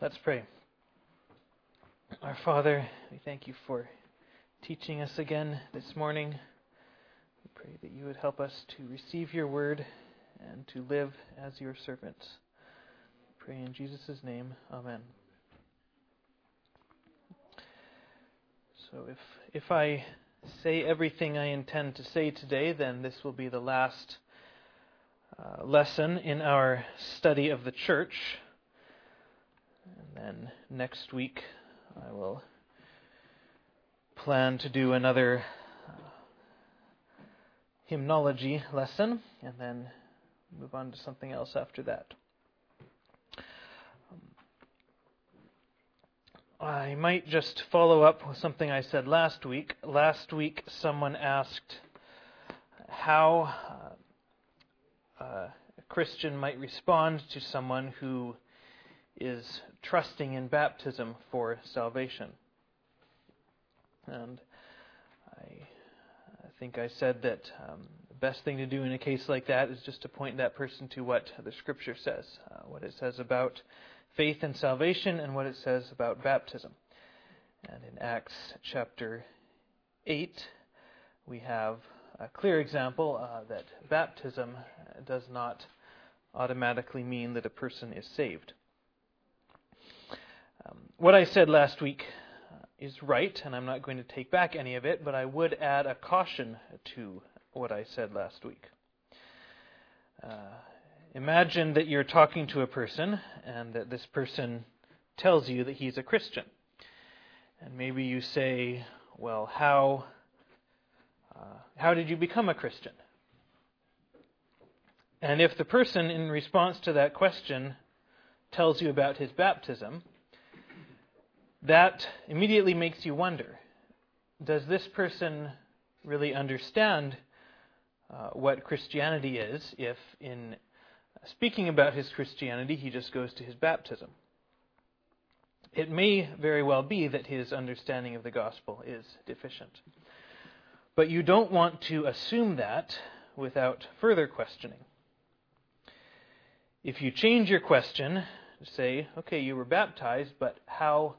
Let's pray. Our Father, we thank you for teaching us again this morning. We pray that you would help us to receive your word and to live as your servants. We pray in Jesus' name. Amen. So if if I say everything I intend to say today, then this will be the last uh, lesson in our study of the church. And next week I will plan to do another uh, hymnology lesson and then move on to something else after that. Um, I might just follow up with something I said last week. Last week, someone asked how uh, a Christian might respond to someone who is trusting in baptism for salvation. And I, I think I said that um, the best thing to do in a case like that is just to point that person to what the Scripture says, uh, what it says about faith and salvation, and what it says about baptism. And in Acts chapter 8, we have a clear example uh, that baptism does not automatically mean that a person is saved. What I said last week is right, and I'm not going to take back any of it, but I would add a caution to what I said last week. Uh, imagine that you're talking to a person, and that this person tells you that he's a Christian. And maybe you say, Well, how, uh, how did you become a Christian? And if the person, in response to that question, tells you about his baptism, that immediately makes you wonder does this person really understand uh, what Christianity is if, in speaking about his Christianity, he just goes to his baptism? It may very well be that his understanding of the gospel is deficient. But you don't want to assume that without further questioning. If you change your question, say, okay, you were baptized, but how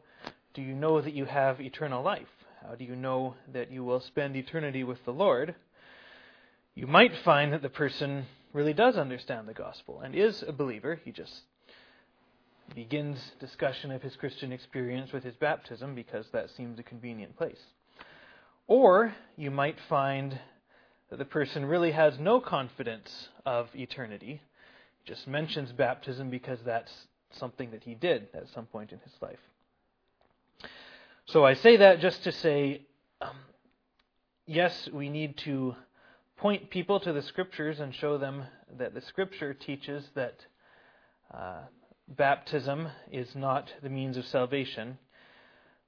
do you know that you have eternal life? How do you know that you will spend eternity with the Lord? You might find that the person really does understand the gospel and is a believer. He just begins discussion of his Christian experience with his baptism because that seems a convenient place. Or you might find that the person really has no confidence of eternity, he just mentions baptism because that's something that he did at some point in his life. So I say that just to say, um, yes, we need to point people to the scriptures and show them that the scripture teaches that uh, baptism is not the means of salvation.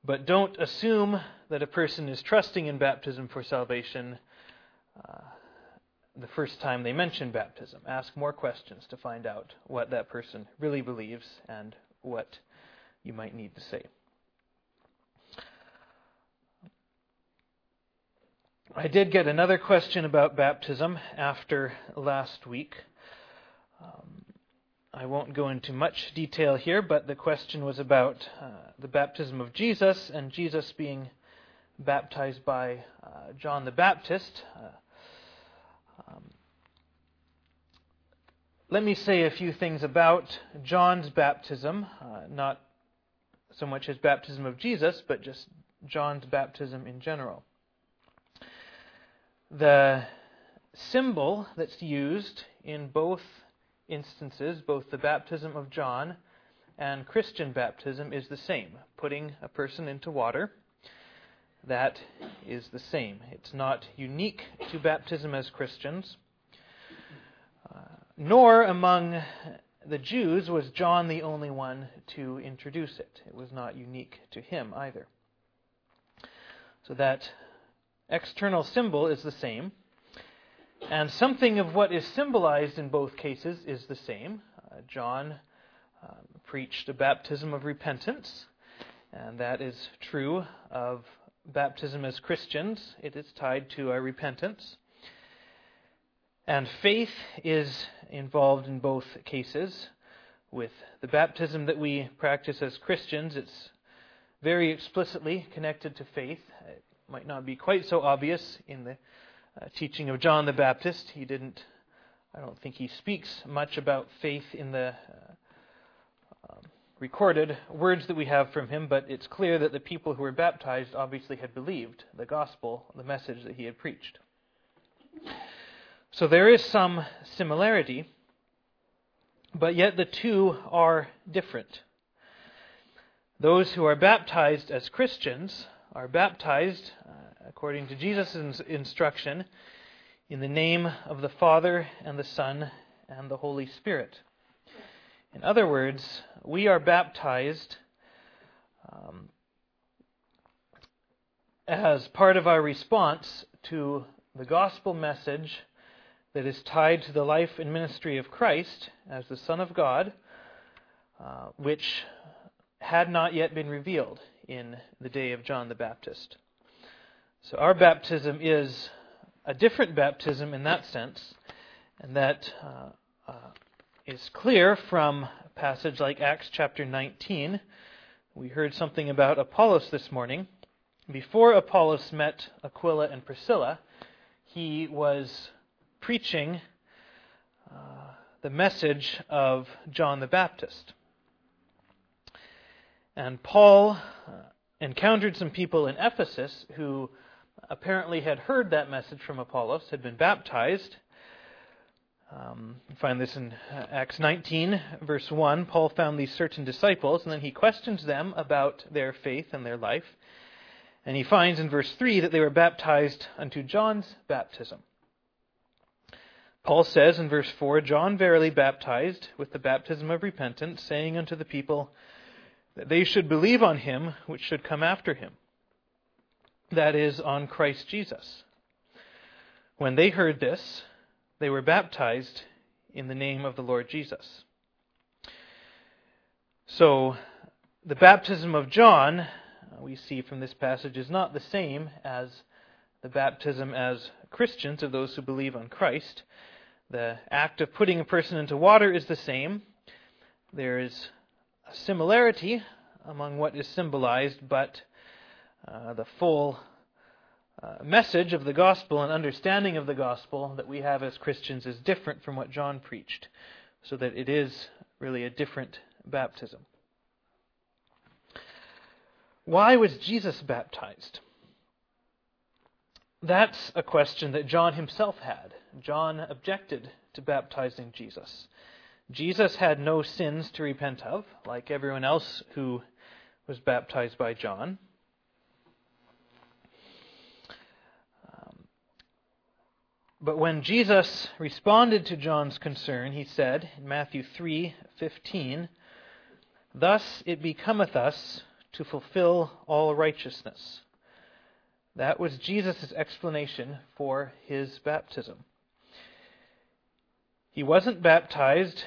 But don't assume that a person is trusting in baptism for salvation uh, the first time they mention baptism. Ask more questions to find out what that person really believes and what you might need to say. I did get another question about baptism after last week. Um, I won't go into much detail here, but the question was about uh, the baptism of Jesus and Jesus being baptized by uh, John the Baptist. Uh, um, let me say a few things about John's baptism, uh, not so much his baptism of Jesus, but just John's baptism in general the symbol that's used in both instances, both the baptism of John and Christian baptism, is the same putting a person into water. That is the same. It's not unique to baptism as Christians, uh, nor among the Jews was John the only one to introduce it. It was not unique to him either. So that external symbol is the same, and something of what is symbolized in both cases is the same. Uh, John um, preached a baptism of repentance, and that is true of baptism as Christians. It is tied to our repentance. And faith is involved in both cases. with the baptism that we practice as Christians. It's very explicitly connected to faith. Might not be quite so obvious in the uh, teaching of John the Baptist. He didn't, I don't think he speaks much about faith in the uh, um, recorded words that we have from him, but it's clear that the people who were baptized obviously had believed the gospel, the message that he had preached. So there is some similarity, but yet the two are different. Those who are baptized as Christians are baptized, uh, according to Jesus' instruction, in the name of the Father and the Son and the Holy Spirit. In other words, we are baptized um, as part of our response to the gospel message that is tied to the life and ministry of Christ as the Son of God, uh, which had not yet been revealed in the day of John the Baptist. So our baptism is a different baptism in that sense, and that uh, uh, is clear from a passage like Acts chapter 19. We heard something about Apollos this morning. Before Apollos met Aquila and Priscilla, he was preaching uh, the message of John the Baptist. And Paul uh, encountered some people in Ephesus who apparently had heard that message from Apollos, had been baptized. Um, you find this in uh, Acts 19, verse 1. Paul found these certain disciples, and then he questions them about their faith and their life. And he finds in verse 3 that they were baptized unto John's baptism. Paul says in verse 4 John verily baptized with the baptism of repentance, saying unto the people, that they should believe on him which should come after him, that is, on Christ Jesus. When they heard this, they were baptized in the name of the Lord Jesus. So, the baptism of John, uh, we see from this passage, is not the same as the baptism as Christians of those who believe on Christ. The act of putting a person into water is the same. There is similarity among what is symbolized, but uh, the full uh, message of the gospel and understanding of the gospel that we have as Christians is different from what John preached, so that it is really a different baptism. Why was Jesus baptized? That's a question that John himself had. John objected to baptizing Jesus. Jesus had no sins to repent of, like everyone else who was baptized by John. Um, but when Jesus responded to John's concern, he said in Matthew 3:15, "Thus it becometh us to fulfill all righteousness." That was Jesus' explanation for his baptism. He wasn't baptized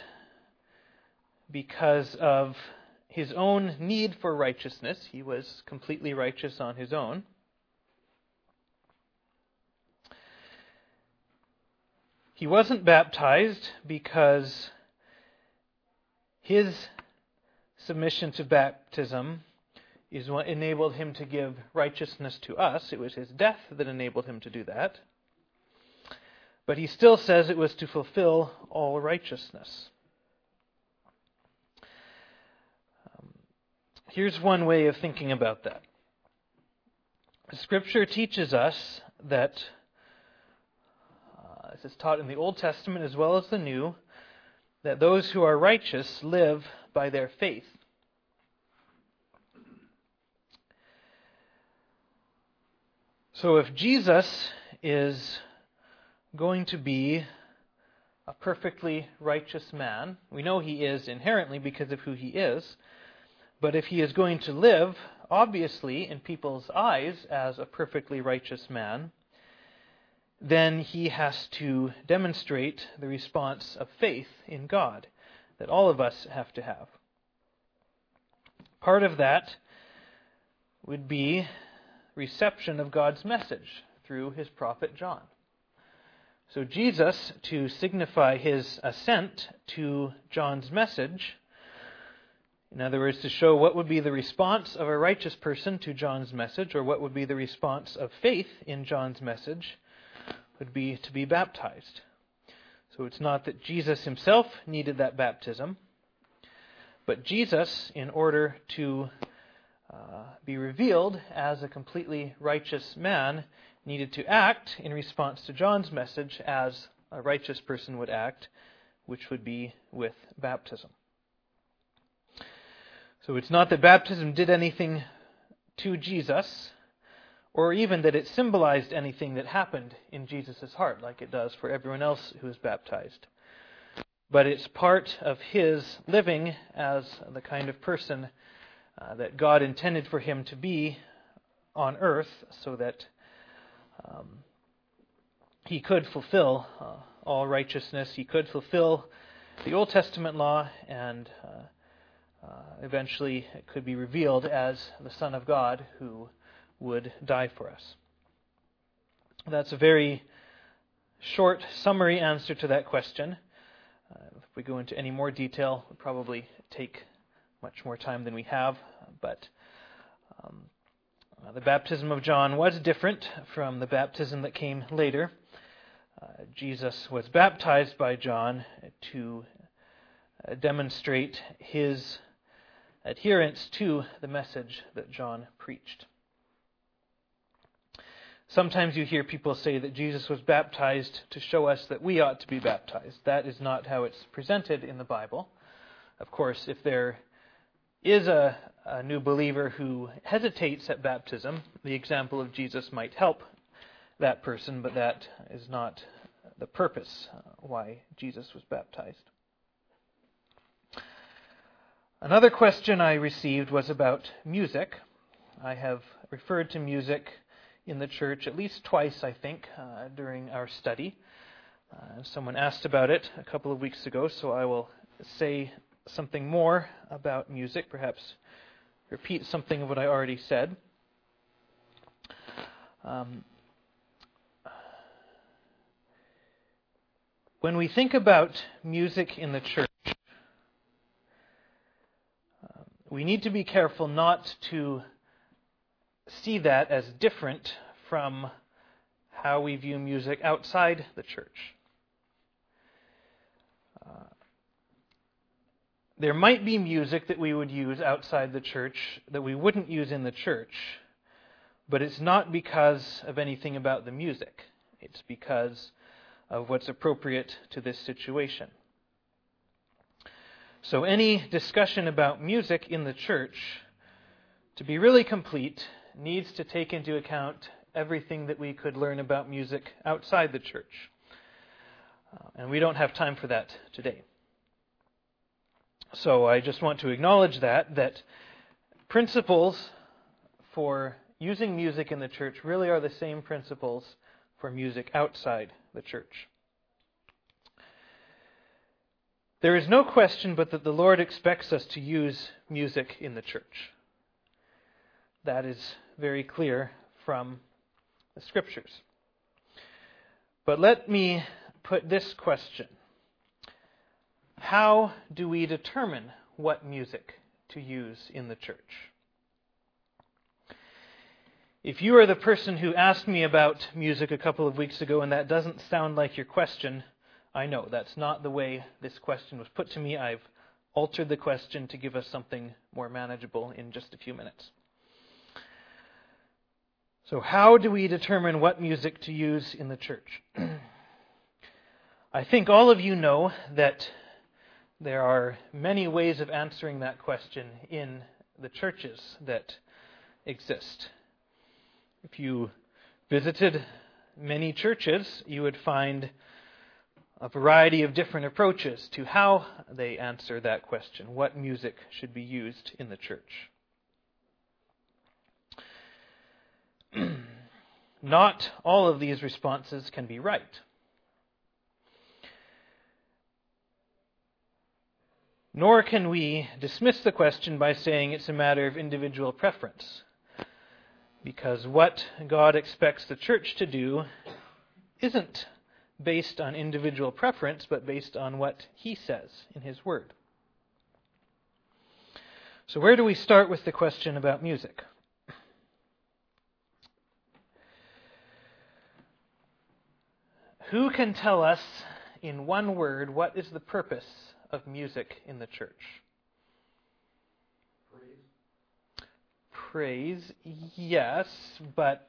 because of his own need for righteousness. He was completely righteous on his own. He wasn't baptized because his submission to baptism is what enabled him to give righteousness to us. It was his death that enabled him to do that. But he still says it was to fulfill all righteousness. Here's one way of thinking about that. Scripture teaches us that, uh, this is taught in the Old Testament as well as the New, that those who are righteous live by their faith. So if Jesus is going to be a perfectly righteous man, we know he is inherently because of who he is. But if he is going to live, obviously, in people's eyes as a perfectly righteous man, then he has to demonstrate the response of faith in God that all of us have to have. Part of that would be reception of God's message through his prophet John. So, Jesus, to signify his assent to John's message, In other words, to show what would be the response of a righteous person to John's message, or what would be the response of faith in John's message, would be to be baptized. So it's not that Jesus himself needed that baptism, but Jesus, in order to uh, be revealed as a completely righteous man, needed to act in response to John's message as a righteous person would act, which would be with baptism. So it's not that baptism did anything to Jesus, or even that it symbolized anything that happened in Jesus' heart, like it does for everyone else who is baptized. But it's part of his living as the kind of person uh, that God intended for him to be on earth, so that um, he could fulfill uh, all righteousness. He could fulfill the Old Testament law and uh, eventually it could be revealed as the Son of God who would die for us. That's a very short summary answer to that question. Uh, if we go into any more detail, it would probably take much more time than we have. But um, uh, the baptism of John was different from the baptism that came later. Uh, Jesus was baptized by John to uh, demonstrate his adherence to the message that John preached. Sometimes you hear people say that Jesus was baptized to show us that we ought to be baptized. That is not how it's presented in the Bible. Of course, if there is a, a new believer who hesitates at baptism, the example of Jesus might help that person, but that is not the purpose why Jesus was baptized. Another question I received was about music. I have referred to music in the church at least twice, I think, uh, during our study. Uh, someone asked about it a couple of weeks ago, so I will say something more about music, perhaps repeat something of what I already said. Um, when we think about music in the church, we need to be careful not to see that as different from how we view music outside the church. Uh, there might be music that we would use outside the church that we wouldn't use in the church, but it's not because of anything about the music. It's because of what's appropriate to this situation. So, any discussion about music in the church, to be really complete, needs to take into account everything that we could learn about music outside the church. Uh, and we don't have time for that today. So, I just want to acknowledge that, that principles for using music in the church really are the same principles for music outside the church. There is no question but that the Lord expects us to use music in the church. That is very clear from the Scriptures. But let me put this question How do we determine what music to use in the church? If you are the person who asked me about music a couple of weeks ago and that doesn't sound like your question, I know that's not the way this question was put to me. I've altered the question to give us something more manageable in just a few minutes. So, how do we determine what music to use in the church? I think all of you know that there are many ways of answering that question in the churches that exist. If you visited many churches, you would find a variety of different approaches to how they answer that question what music should be used in the church. Not all of these responses can be right. Nor can we dismiss the question by saying it's a matter of individual preference. Because what God expects the church to do isn't based on individual preference, but based on what he says in his word. So, where do we start with the question about music? Who can tell us in one word what is the purpose of music in the church? Praise. Praise, yes, but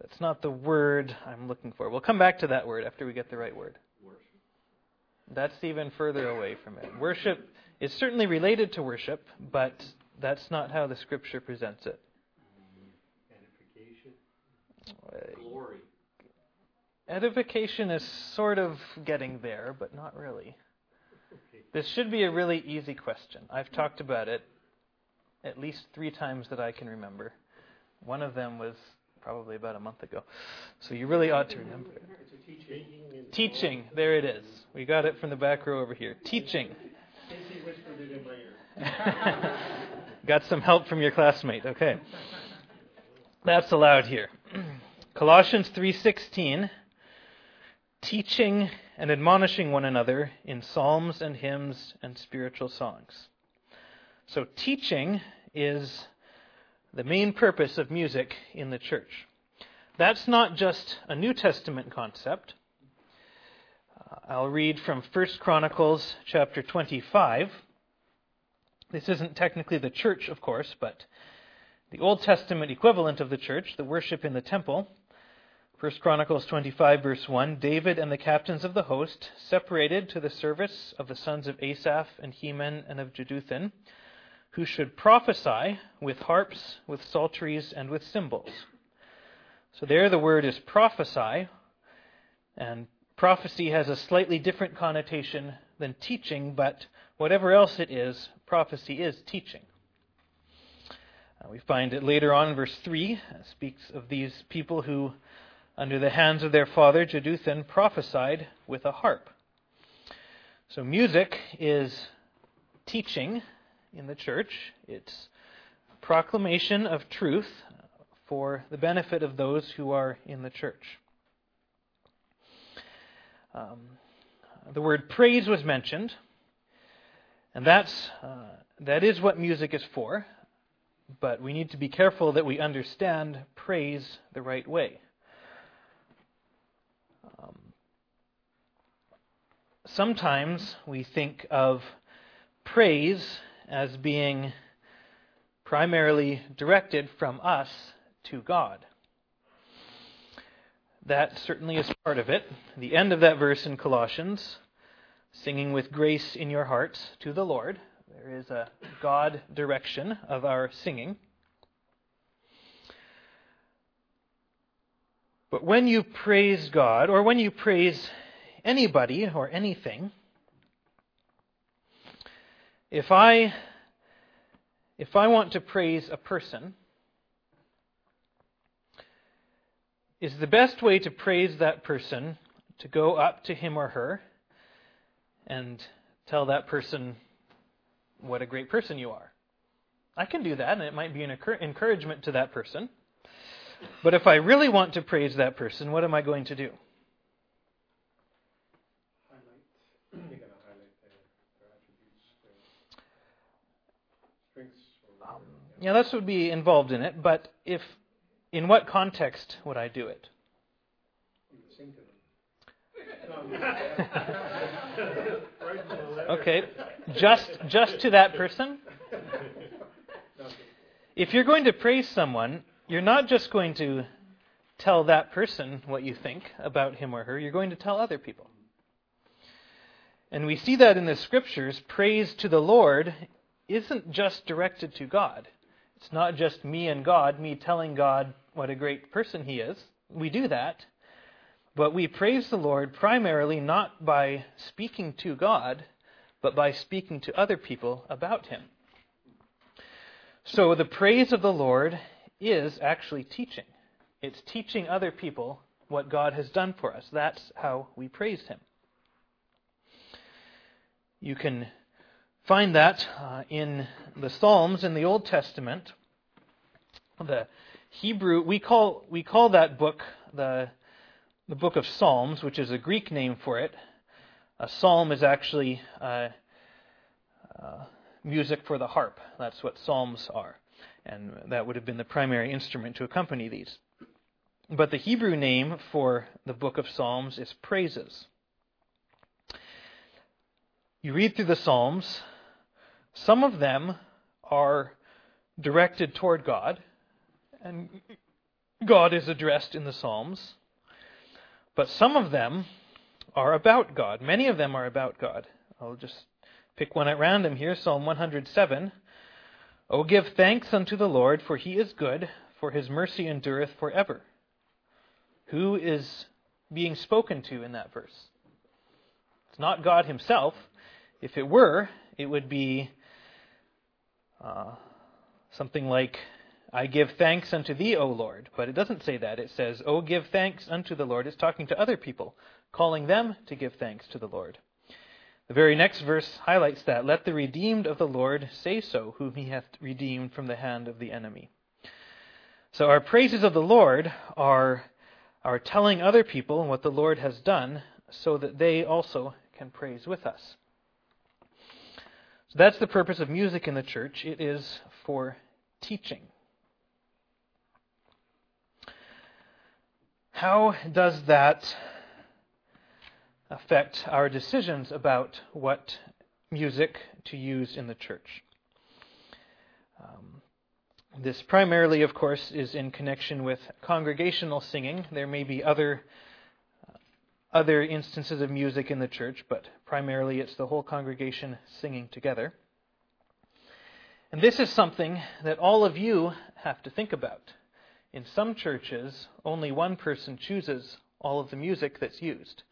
that's not the word I'm looking for. We'll come back to that word after we get the right word. Worship. That's even further away from it. Worship is certainly related to worship, but that's not how the scripture presents it. Edification. Uh, Glory. Edification is sort of getting there, but not really. This should be a really easy question. I've talked about it at least three times that I can remember. One of them was probably about a month ago. So you really ought to remember it. Teaching. Teaching, there it is. We got it from the back row over here. Teaching. Got some help from your classmate. Okay. That's allowed here. Colossians 3:16 teaching and admonishing one another in psalms and hymns and spiritual songs. So teaching is the main purpose of music in the church. That's not just a New Testament concept. Uh, I'll read from 1 Chronicles chapter 25. This isn't technically the church, of course, but the Old Testament equivalent of the church, the worship in the temple. 1 Chronicles 25, verse 1 David and the captains of the host separated to the service of the sons of Asaph and Heman and of Jeduthun, who should prophesy with harps, with psalteries, and with cymbals. So there the word is prophesy, and prophecy has a slightly different connotation than teaching, but whatever else it is, prophecy is teaching. Uh, we find it later on verse 3, it speaks of these people who under the hands of their father Jeduthun prophesied with a harp. So music is teaching in the church. It's proclamation of truth for the benefit of those who are in the church. Um, the word praise was mentioned, and that's uh, that is what music is for. But we need to be careful that we understand praise the right way. Um, sometimes we think of praise as being primarily directed from us to God. That certainly is part of it. The end of that verse in Colossians, singing with grace in your hearts to the Lord. There is a God direction of our singing. But when you praise God, or when you praise anybody or anything, if I if I want to praise a person, is the best way to praise that person to go up to him or her and tell that person what a great person you are. I can do that, and it might be an encouragement to that person. But if I really want to praise that person, what am I going to do? Highlight. You gotta highlight their, their attributes, their strengths. That's what would be involved in it. But if, in what context would I do it? You can sing to them. right from the letter. Okay, just just to that person. If you're going to praise someone, you're not just going to tell that person what you think about him or her. You're going to tell other people. And we see that in the scriptures. Praise to the Lord isn't just directed to God. It's not just me and God, me telling God what a great person he is. We do that. But we praise the Lord primarily not by speaking to God, but by speaking to other people about him. So the praise of the Lord is actually teaching. It's teaching other people what God has done for us. That's how we praise him. You can find that uh, in the Psalms in the Old Testament. The Hebrew we call we call that book the the book of Psalms, which is a Greek name for it. A psalm is actually uh, uh, music for the harp. That's what psalms are. And that would have been the primary instrument to accompany these. But the Hebrew name for the book of Psalms is praises. You read through the Psalms, some of them are directed toward God, and God is addressed in the Psalms. But some of them are about God. Many of them are about God. I'll just pick one at random here Psalm 107. O give thanks unto the Lord, for he is good, for his mercy endureth forever. Who is being spoken to in that verse? It's not God himself. If it were, it would be uh, something like, I give thanks unto thee, O Lord. But it doesn't say that. It says, O give thanks unto the Lord. It's talking to other people, calling them to give thanks to the Lord. The very next verse highlights that. Let the redeemed of the Lord say so, whom he hath redeemed from the hand of the enemy. So our praises of the Lord are, are telling other people what the Lord has done so that they also can praise with us. So that's the purpose of music in the church. It is for teaching. How does that affect our decisions about what music to use in the church? Um, this primarily, of course, is in connection with congregational singing. There may be other other instances of music in the church, but primarily it's the whole congregation singing together. And this is something that all of you have to think about. In some churches, only one person chooses all of the music that's used.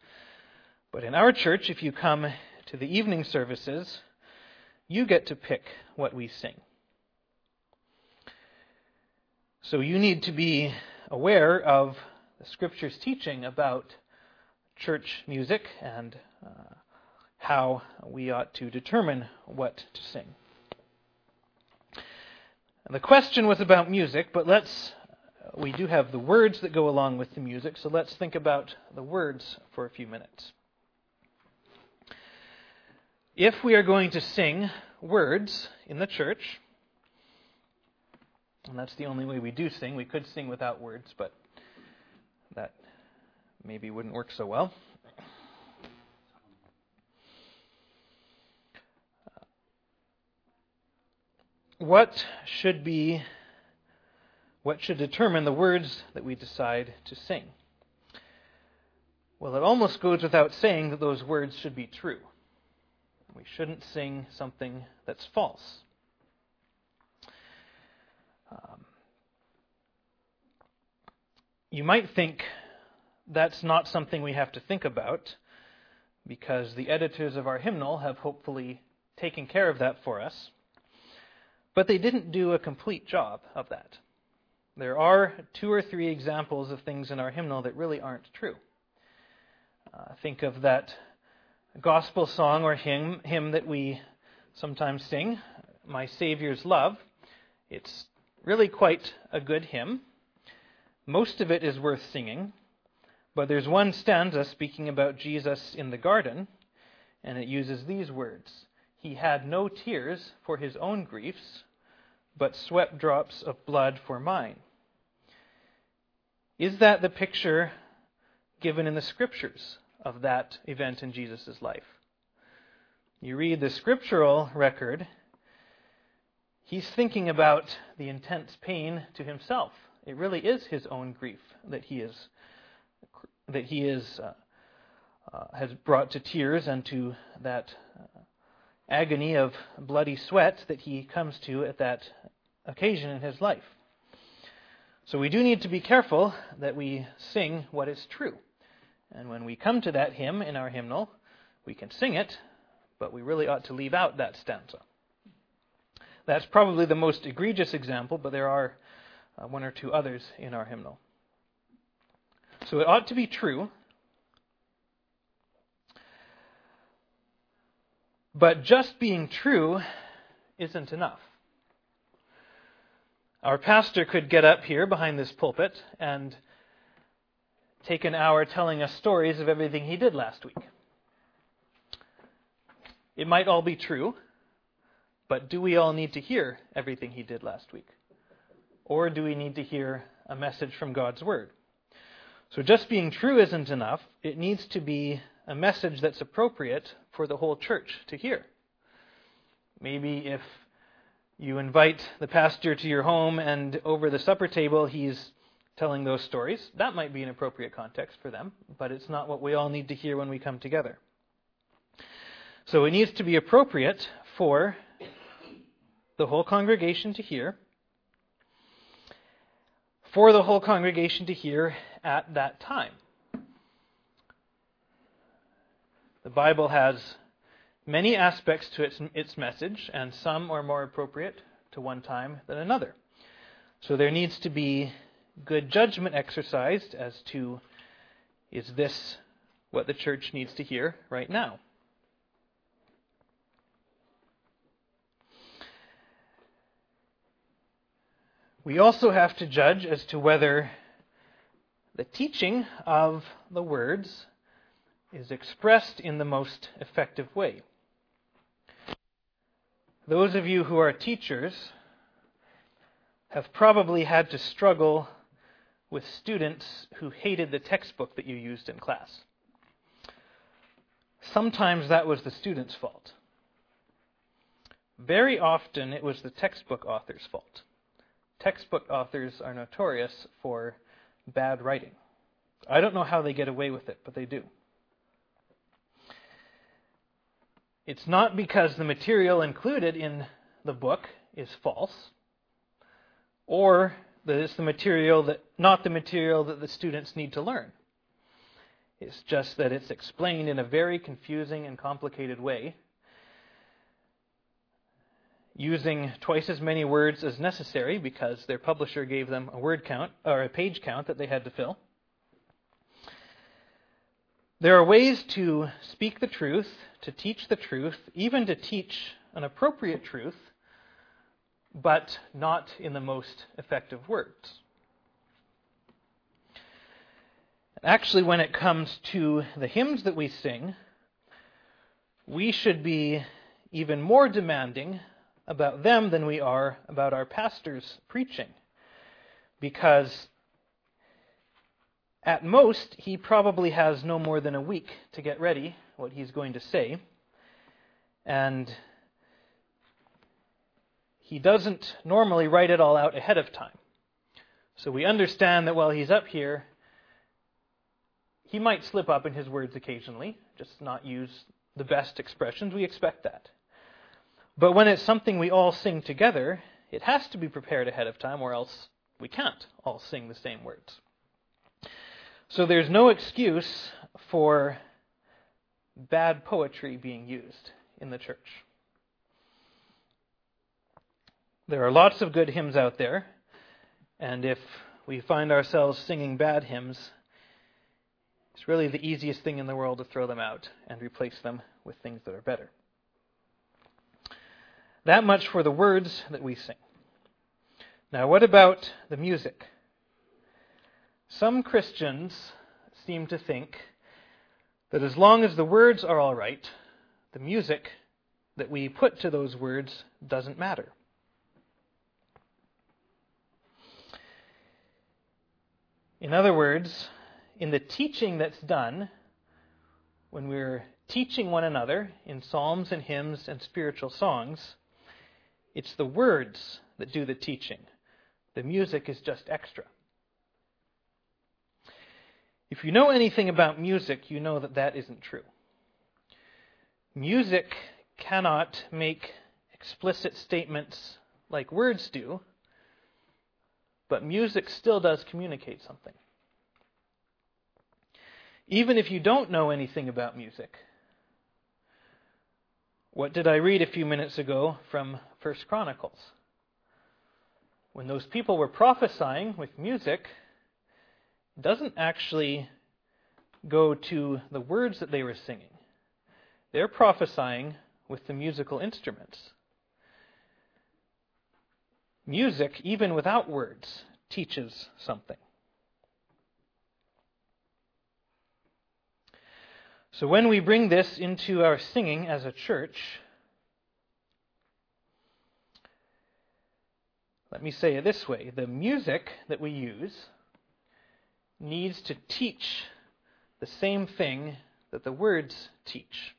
But in our church, if you come to the evening services, you get to pick what we sing. So you need to be aware of the Scripture's teaching about church music and uh, how we ought to determine what to sing. And the question was about music, but let's we do have the words that go along with the music, so let's think about the words for a few minutes. If we are going to sing words in the church, and that's the only way we do sing, we could sing without words, but maybe wouldn't work so well. what should be what should determine the words that we decide to sing? Well, it almost goes without saying that those words should be true. We shouldn't sing something that's false. Um, you might think that's not something we have to think about because the editors of our hymnal have hopefully taken care of that for us. But they didn't do a complete job of that. There are two or three examples of things in our hymnal that really aren't true. Uh, think of that gospel song or hymn, hymn that we sometimes sing, My Savior's Love. It's really quite a good hymn. Most of it is worth singing, but there's one stanza speaking about Jesus in the garden, and it uses these words he had no tears for his own griefs, but sweat drops of blood for mine. Is that the picture given in the scriptures of that event in Jesus' life? You read the scriptural record, he's thinking about the intense pain to himself. It really is his own grief that he is that he is uh, uh, has brought to tears and to that uh, agony of bloody sweat that he comes to at that occasion in his life. So we do need to be careful that we sing what is true. And when we come to that hymn in our hymnal, we can sing it, but we really ought to leave out that stanza. That's probably the most egregious example, but there are uh, one or two others in our hymnal. So it ought to be true But just being true isn't enough. Our pastor could get up here behind this pulpit and take an hour telling us stories of everything he did last week. It might all be true, But do we all need to hear everything he did last week? Or do we need to hear a message from God's Word? So just being true isn't enough. It needs to be a message that's appropriate for the whole church to hear. Maybe if you invite the pastor to your home and over the supper table he's telling those stories, that might be an appropriate context for them, but it's not what we all need to hear when we come together. So it needs to be appropriate for the whole congregation to hear, for the whole congregation to hear at that time. The Bible has many aspects to its, its message, and some are more appropriate to one time than another. So there needs to be good judgment exercised as to is this what the church needs to hear right now? We also have to judge as to whether the teaching of the words is expressed in the most effective way. Those of you who are teachers have probably had to struggle with students who hated the textbook that you used in class. Sometimes that was the student's fault. Very often it was the textbook author's fault textbook authors are notorious for bad writing. I don't know how they get away with it, but they do. It's not because the material included in the book is false, or that it's the material that not the material that the students need to learn. It's just that it's explained in a very confusing and complicated way using twice as many words as necessary because their publisher gave them a word count or a page count that they had to fill. There are ways to speak the truth, to teach the truth, even to teach an appropriate truth, but not in the most effective words. Actually, when it comes to the hymns that we sing, we should be even more demanding about them than we are about our pastor's preaching. Because at most, he probably has no more than a week to get ready what he's going to say. And he doesn't normally write it all out ahead of time. So we understand that while he's up here, he might slip up in his words occasionally, just not use the best expressions. We expect that. But when it's something we all sing together, it has to be prepared ahead of time, or else we can't all sing the same words. So there's no excuse for bad poetry being used in the church. There are lots of good hymns out there, and if we find ourselves singing bad hymns, it's really the easiest thing in the world to throw them out and replace them with things that are better. That much for the words that we sing. Now, what about the music? Some Christians seem to think that as long as the words are all right, the music that we put to those words doesn't matter. In other words, in the teaching that's done, when we're teaching one another in psalms and hymns and spiritual songs, it's the words that do the teaching. The music is just extra. If you know anything about music, you know that that isn't true. Music cannot make explicit statements like words do, but music still does communicate something. Even if you don't know anything about music, what did I read a few minutes ago from First Chronicles? When those people were prophesying with music, doesn't actually go to the words that they were singing. They're prophesying with the musical instruments. Music, even without words, teaches something. So when we bring this into our singing as a church, let me say it this way the music that we use needs to teach the same thing that the words teach.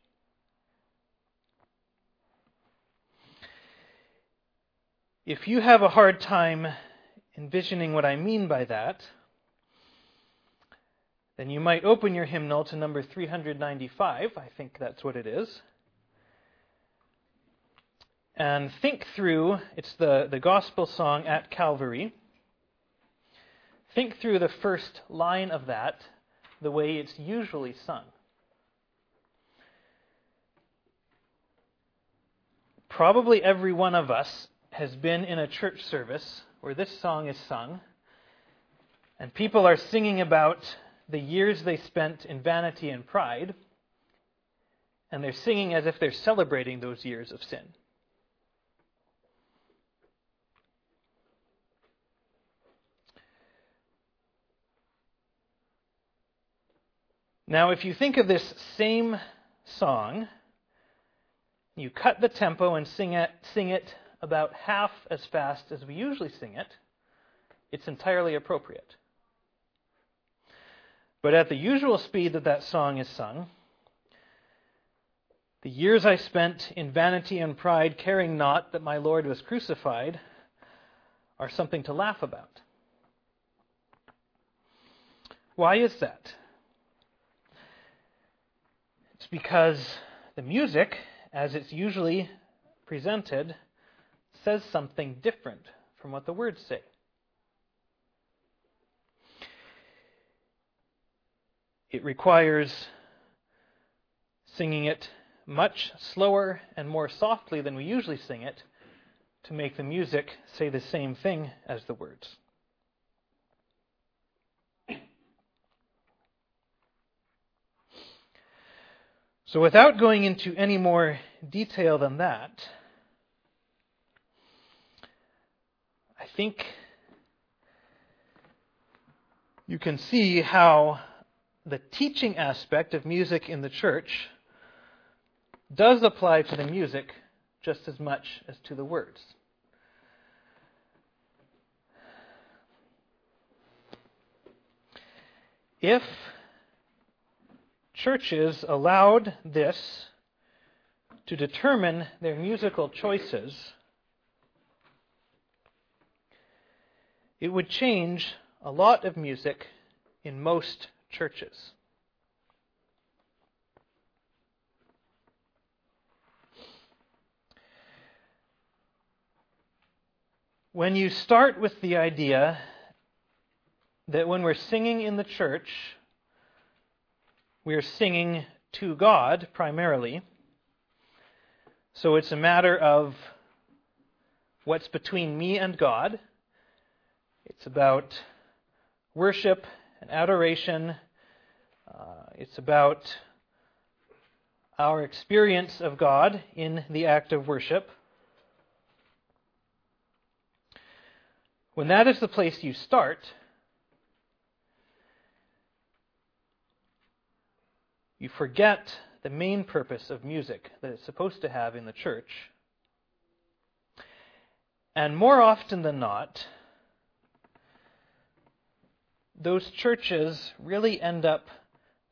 If you have a hard time envisioning what I mean by that, then you might open your hymnal to number 395. I think that's what it is. And think through, it's the, the gospel song at Calvary. Think through the first line of that the way it's usually sung. Probably every one of us has been in a church service where this song is sung, and people are singing about the years they spent in vanity and pride, and they're singing as if they're celebrating those years of sin. Now, if you think of this same song, you cut the tempo and sing it, sing it about half as fast as we usually sing it, it's entirely appropriate. But at the usual speed that that song is sung, the years I spent in vanity and pride, caring not that my Lord was crucified, are something to laugh about. Why is that? It's because the music, as it's usually presented, says something different from what the words say. It requires singing it much slower and more softly than we usually sing it to make the music say the same thing as the words. So, without going into any more detail than that, I think you can see how the teaching aspect of music in the church does apply to the music just as much as to the words. If churches allowed this to determine their musical choices, it would change a lot of music in most churches. When you start with the idea that when we're singing in the church, we are singing to God primarily. So it's a matter of what's between me and God. It's about worship and adoration. Uh, it's about our experience of God in the act of worship. When that is the place you start, you forget the main purpose of music that it's supposed to have in the church. And more often than not, those churches really end up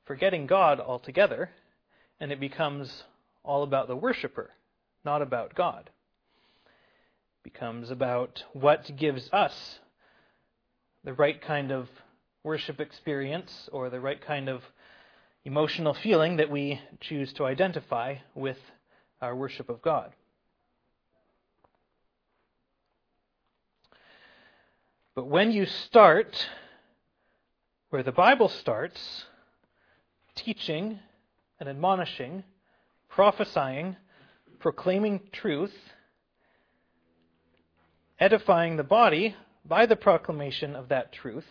forgetting God altogether, and it becomes all about the worshiper, not about God. It becomes about what gives us the right kind of worship experience or the right kind of emotional feeling that we choose to identify with our worship of God. But when you start where the Bible starts, teaching and admonishing, prophesying, proclaiming truth, edifying the body by the proclamation of that truth,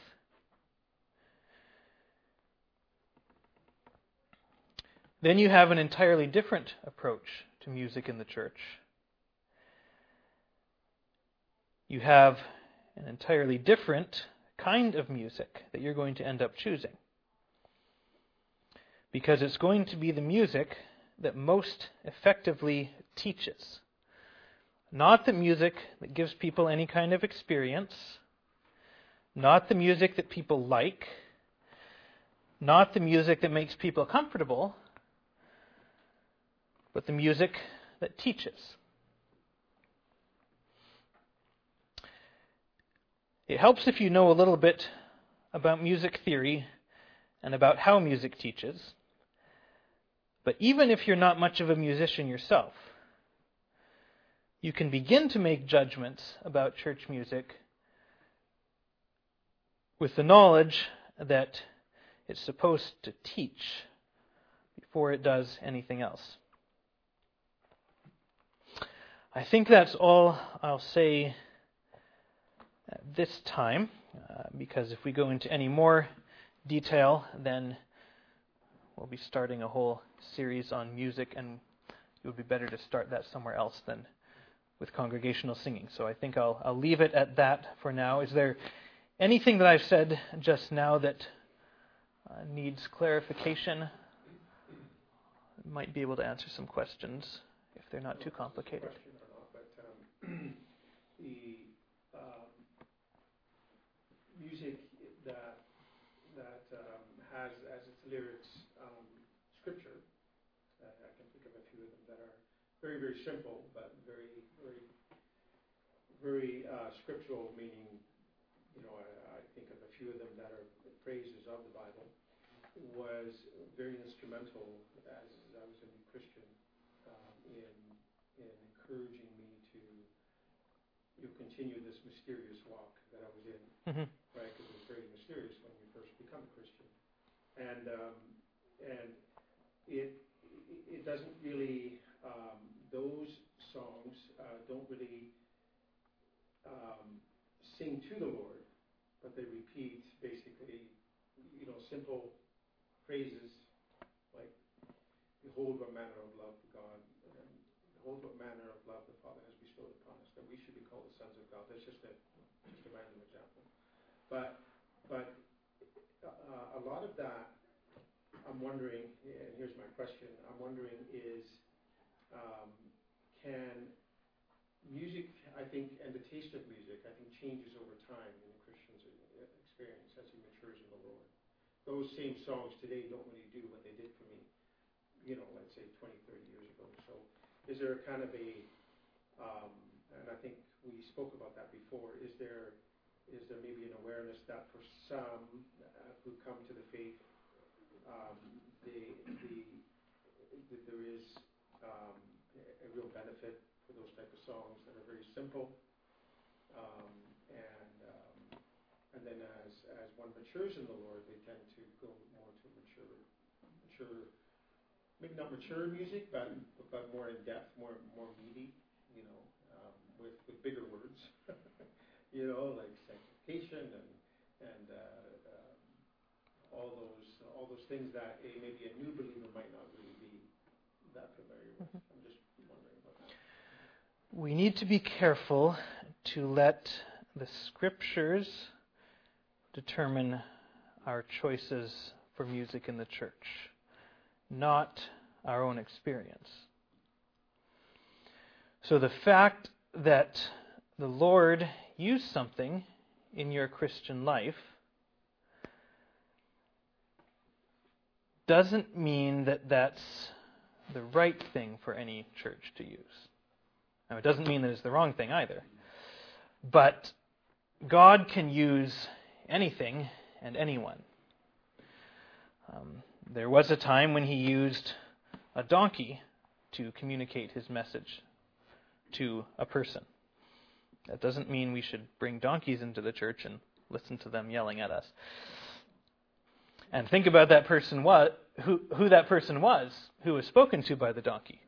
Then you have an entirely different approach to music in the church. You have an entirely different kind of music that you're going to end up choosing. Because it's going to be the music that most effectively teaches. Not the music that gives people any kind of experience, not the music that people like, not the music that makes people comfortable, but the music that teaches. It helps if you know a little bit about music theory and about how music teaches. But even if you're not much of a musician yourself, you can begin to make judgments about church music with the knowledge that it's supposed to teach before it does anything else. I think that's all I'll say at this time, uh, because if we go into any more detail, then we'll be starting a whole series on music, and it would be better to start that somewhere else than with congregational singing. So I think I'll, I'll leave it at that for now. Is there anything that I've said just now that uh, needs clarification? Might be able to answer some questions if they're not too complicated. The um, music that that um, has as its lyrics um, scripture. Uh, I can think of a few of them that are very very simple, but very very very uh, scriptural. Meaning, you know, I, I think of a few of them that are phrases of the Bible. Was very instrumental as I was a new Christian um, in in encouraging me to you know, continue this mysterious walk that I was in, Mm-hmm. right? Because it's very mysterious when you first become a Christian, and um, and it it doesn't really um, those songs uh, don't really um, sing to the Lord, but they repeat basically you know simple phrases like behold what manner of love God behold what manner of love the Father has bestowed upon us that we should be called the sons of God. That's just a just a random example, but but uh, a lot of that I'm wondering, and here's my question: I'm wondering is um, can music, I think, and the taste of music, I think, changes over time in a Christian's experience as he matures in the Lord. Those same songs today don't really do what they did for me, you know, let's say 20, 30 years ago. So, is there a kind of a, um, and I think we spoke about that before. Is there, is there maybe an awareness that for some uh, who come to the faith, um, the, the, the, there is um, a, real benefit for those type of songs that are very simple, um, and um, and then as as one matures in the Lord, they tend to go more to mature, mature, maybe not mature music, but but more in depth, more more meaty, you know, with with bigger words, you know, like sanctification and and uh, um, all those all those things that a maybe a new believer might not really be that familiar with. I'm just wondering about that. We need to be careful to let the scriptures determine our choices for music in the church, not our own experience. So the fact that the Lord used something in your Christian life doesn't mean that that's the right thing for any church to use. Now, it doesn't mean that it's the wrong thing either. But God can use anything and anyone. Um, there was a time when he used a donkey to communicate his message to a person. That doesn't mean we should bring donkeys into the church and listen to them yelling at us. And think about that person what who who that person was who was spoken to by the donkey.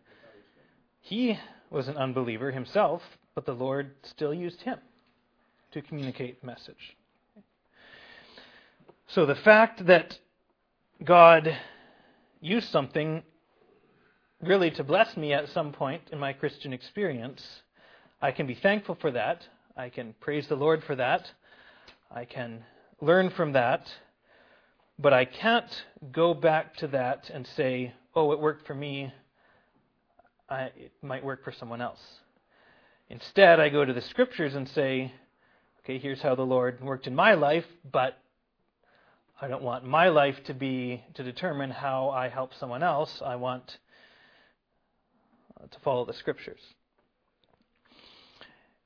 He was an unbeliever himself, but the Lord still used him to communicate the message. So the fact that God used something really to bless me at some point in my Christian experience, I can be thankful for that. I can praise the Lord for that. I can learn from that. But I can't go back to that and say, oh, it worked for me. I, it might work for someone else. Instead, I go to the scriptures and say, okay, here's how the Lord worked in my life, but I don't want my life to be to determine how I help someone else. I want Uh, to follow the scriptures.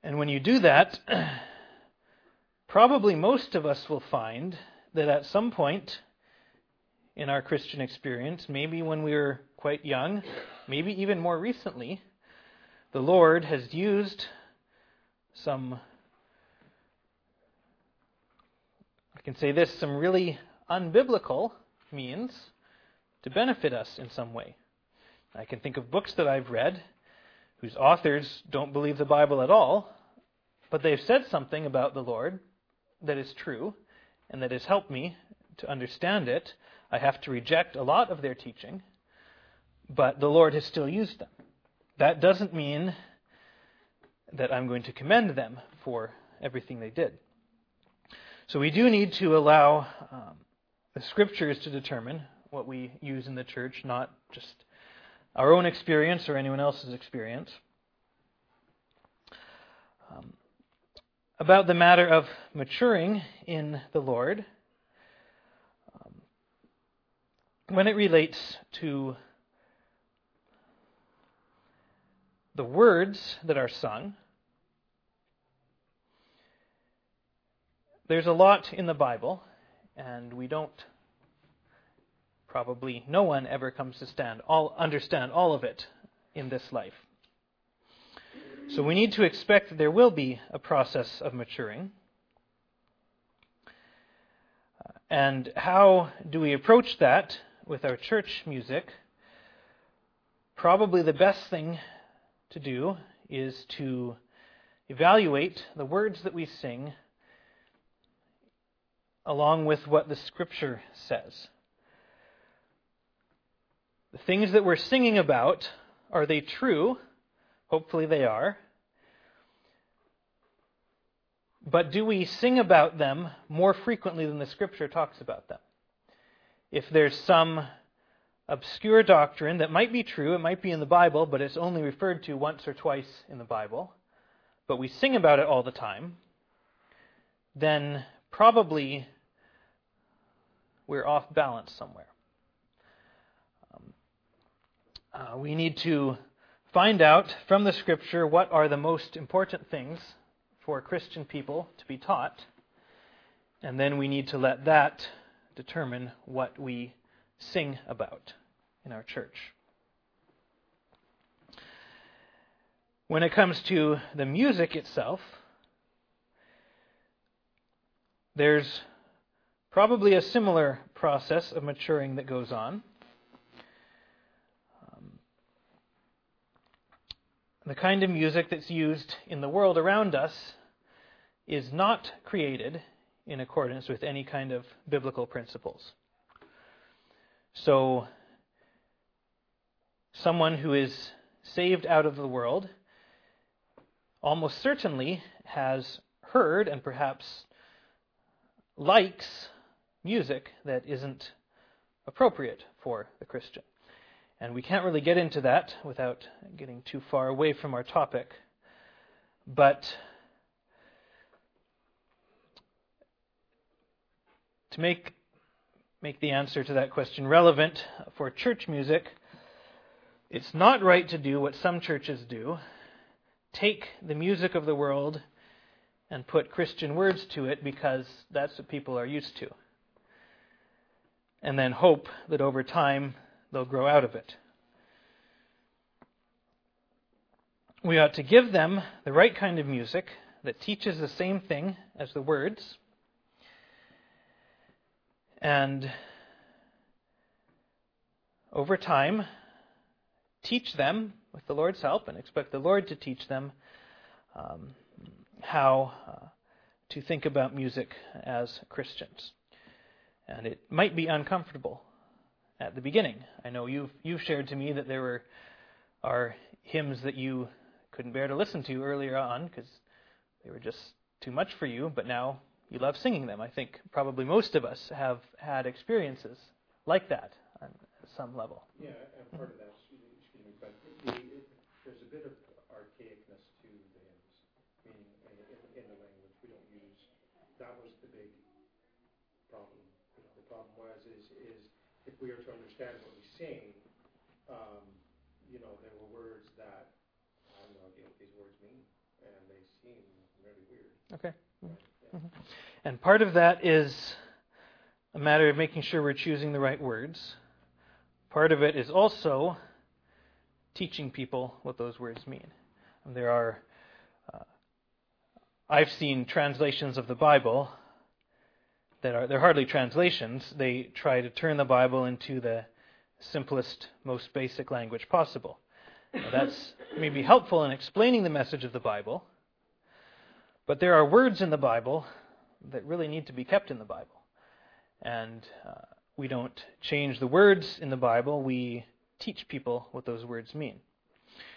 And when you do that, probably most of us will find that at some point in our Christian experience, maybe when we were quite young, maybe even more recently, the Lord has used some I can say this, some really unbiblical means to benefit us in some way. I can think of books that I've read whose authors don't believe the Bible at all, but they've said something about the Lord that is true and that has helped me to understand it. I have to reject a lot of their teaching, but the Lord has still used them. That doesn't mean that I'm going to commend them for everything they did. So we do need to allow um, the scriptures to determine what we use in the church, not just our own experience or anyone else's experience. Um, about the matter of maturing in the Lord, um, when it relates to the words that are sung, There's a lot in the Bible, and we don't probably no one ever comes to stand all understand all of it in this life. So we need to expect that there will be a process of maturing. Uh, and how do we approach that with our church music? Probably the best thing to do is to evaluate the words that we sing along with what the Scripture says. The things that we're singing about, are they true? Hopefully they are. But do we sing about them more frequently than the Scripture talks about them? If there's some obscure doctrine that might be true, it might be in the Bible, but it's only referred to once or twice in the Bible, but we sing about it all the time, then probably we're off balance somewhere. Um, uh, we need to find out from the Scripture what are the most important things for Christian people to be taught, and then we need to let that determine what we sing about in our church. When it comes to the music itself, there's Probably a similar process of maturing that goes on. Um, the kind of music that's used in the world around us is not created in accordance with any kind of biblical principles. So, someone who is saved out of the world almost certainly has heard and perhaps likes music that isn't appropriate for the Christian. And we can't really get into that without getting too far away from our topic. But to make make the answer to that question relevant for church music, it's not right to do what some churches do. Take the music of the world and put Christian words to it because that's what people are used to and then hope that over time they'll grow out of it. We ought to give them the right kind of music that teaches the same thing as the words. And over time, teach them with the Lord's help and expect the Lord to teach them um, how uh, to think about music as Christians. And it might be uncomfortable at the beginning. I know you've, you've shared to me that there were are hymns that you couldn't bear to listen to earlier on because they were just too much for you, but now you love singing them. I think probably most of us have had experiences like that on some level. Yeah, and part of that, excuse me, but the, there's a bit of archaicness to the that was the big problem. You know, the problem was is is if we are to understand what we sing, um, you know, there were words that I no idea what these words mean, and they seem really weird. Okay. Right? Yeah. Mhm. And part of that is a matter of making sure we're choosing the right words. Part of it is also teaching people what those words mean. And there are, uh, I've seen translations of the Bible that are, they're hardly translations. They try to turn the Bible into the simplest, most basic language possible. Now, that's maybe helpful in explaining the message of the Bible, but there are words in the Bible that really need to be kept in the Bible. And uh, we don't change the words in the Bible, we teach people what those words mean.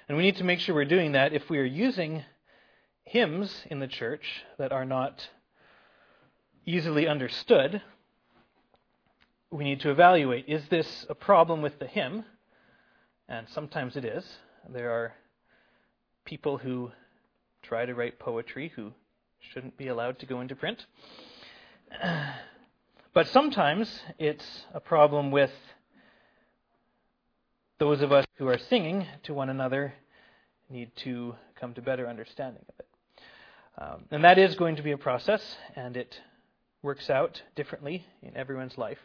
And we need to make sure we're doing that if we are using hymns in the church that are not easily understood. We need to evaluate is this a problem with the hymn? And sometimes it is. There are people who try to write poetry who shouldn't be allowed to go into print. But sometimes it's a problem with those of us who are singing to one another need to come to better understanding of it. Um, and that is going to be a process, and it works out differently in everyone's life.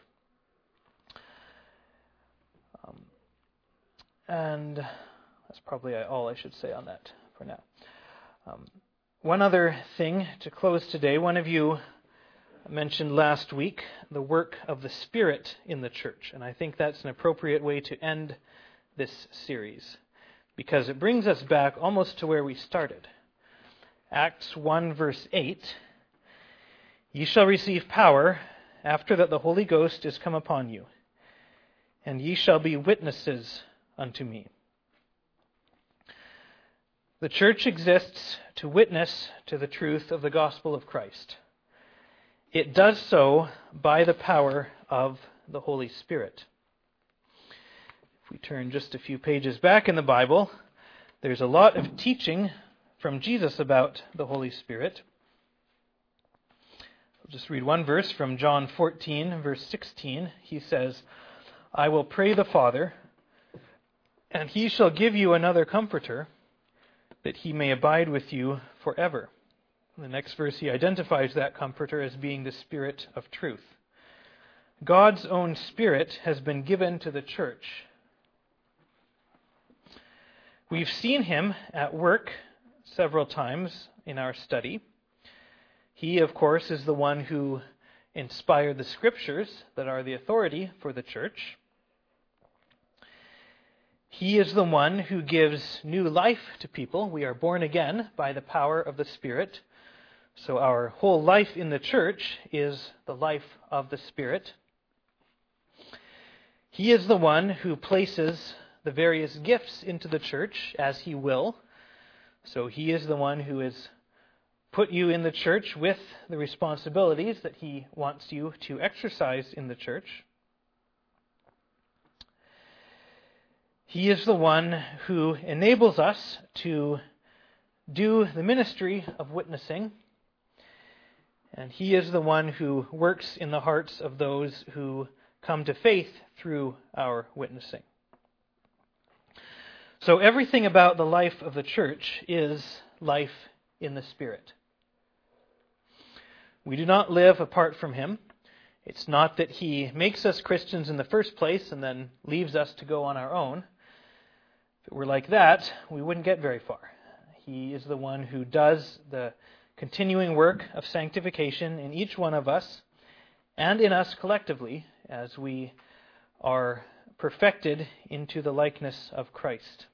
Um, and that's probably all I should say on that for now. Um, one other thing to close today. One of you mentioned last week the work of the Spirit in the church, and I think that's an appropriate way to end this series because it brings us back almost to where we started. Acts 1, verse 8 Ye shall receive power after that the Holy Ghost is come upon you, and ye shall be witnesses unto me. The church exists to witness to the truth of the gospel of Christ. It does so by the power of the Holy Spirit. If we turn just a few pages back in the Bible, there's a lot of teaching from Jesus about the Holy Spirit. I'll just read one verse from John 14, verse 16. He says, I will pray the Father, and he shall give you another comforter, that he may abide with you forever. In the next verse, he identifies that comforter as being the Spirit of truth. God's own Spirit has been given to the church. We've seen him at work several times in our study. He, of course, is the one who inspired the scriptures that are the authority for the church. He is the one who gives new life to people. We are born again by the power of the Spirit. So, our whole life in the church is the life of the Spirit. He is the one who places the various gifts into the church as He will. So, He is the one who has put you in the church with the responsibilities that He wants you to exercise in the church. He is the one who enables us to do the ministry of witnessing and he is the one who works in the hearts of those who come to faith through our witnessing. So, everything about the life of the church is life in the Spirit. We do not live apart from Him. It's not that He makes us Christians in the first place and then leaves us to go on our own. If it were like that, we wouldn't get very far. He is the one who does the continuing work of sanctification in each one of us and in us collectively as we are perfected into the likeness of Christ.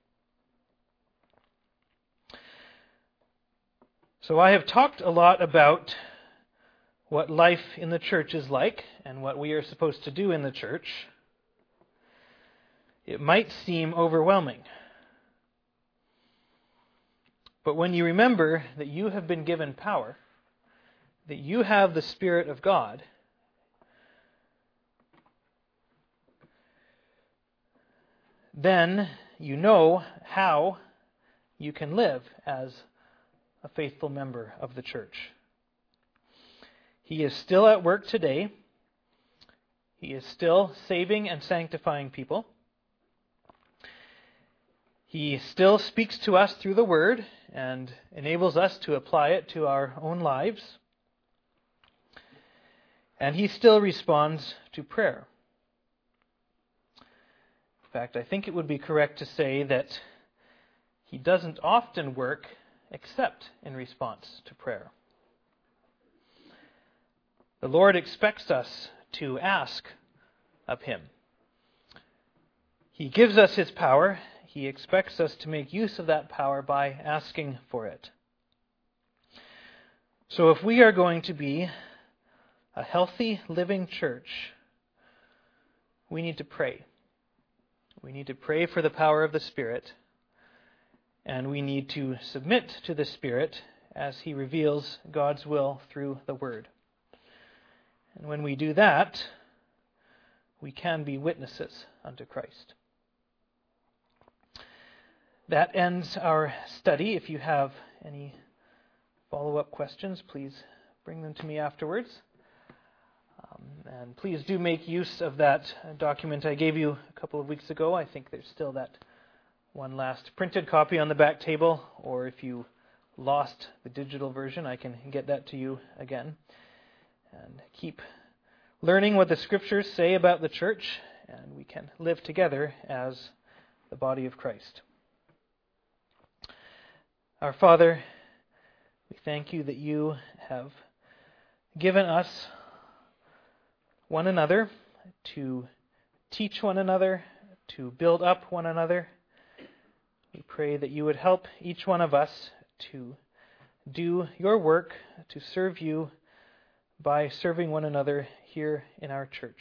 So, I have talked a lot about what life in the church is like and what we are supposed to do in the church. It might seem overwhelming. But when you remember that you have been given power, that you have the Spirit of God, then you know how you can live as a faithful member of the church. He is still at work today. He is still saving and sanctifying people. He still speaks to us through the Word and enables us to apply it to our own lives. And He still responds to prayer. In fact, I think it would be correct to say that He doesn't often work except in response to prayer. The Lord expects us to ask of Him. He gives us His power he expects us to make use of that power by asking for it. So if we are going to be a healthy, living church, we need to pray. We need to pray for the power of the Spirit, and we need to submit to the Spirit as He reveals God's will through the Word. And when we do that, we can be witnesses unto Christ. That ends our study. If you have any follow up questions, please bring them to me afterwards. Um, and please do make use of that document I gave you a couple of weeks ago. I think there's still that one last printed copy on the back table, or if you lost the digital version, I can get that to you again. And keep learning what the scriptures say about the church, and we can live together as the body of Christ. Our Father, we thank you that you have given us one another to teach one another, to build up one another. We pray that you would help each one of us to do your work, to serve you by serving one another here in our church.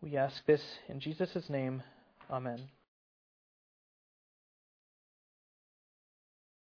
We ask this in Jesus' name. Amen.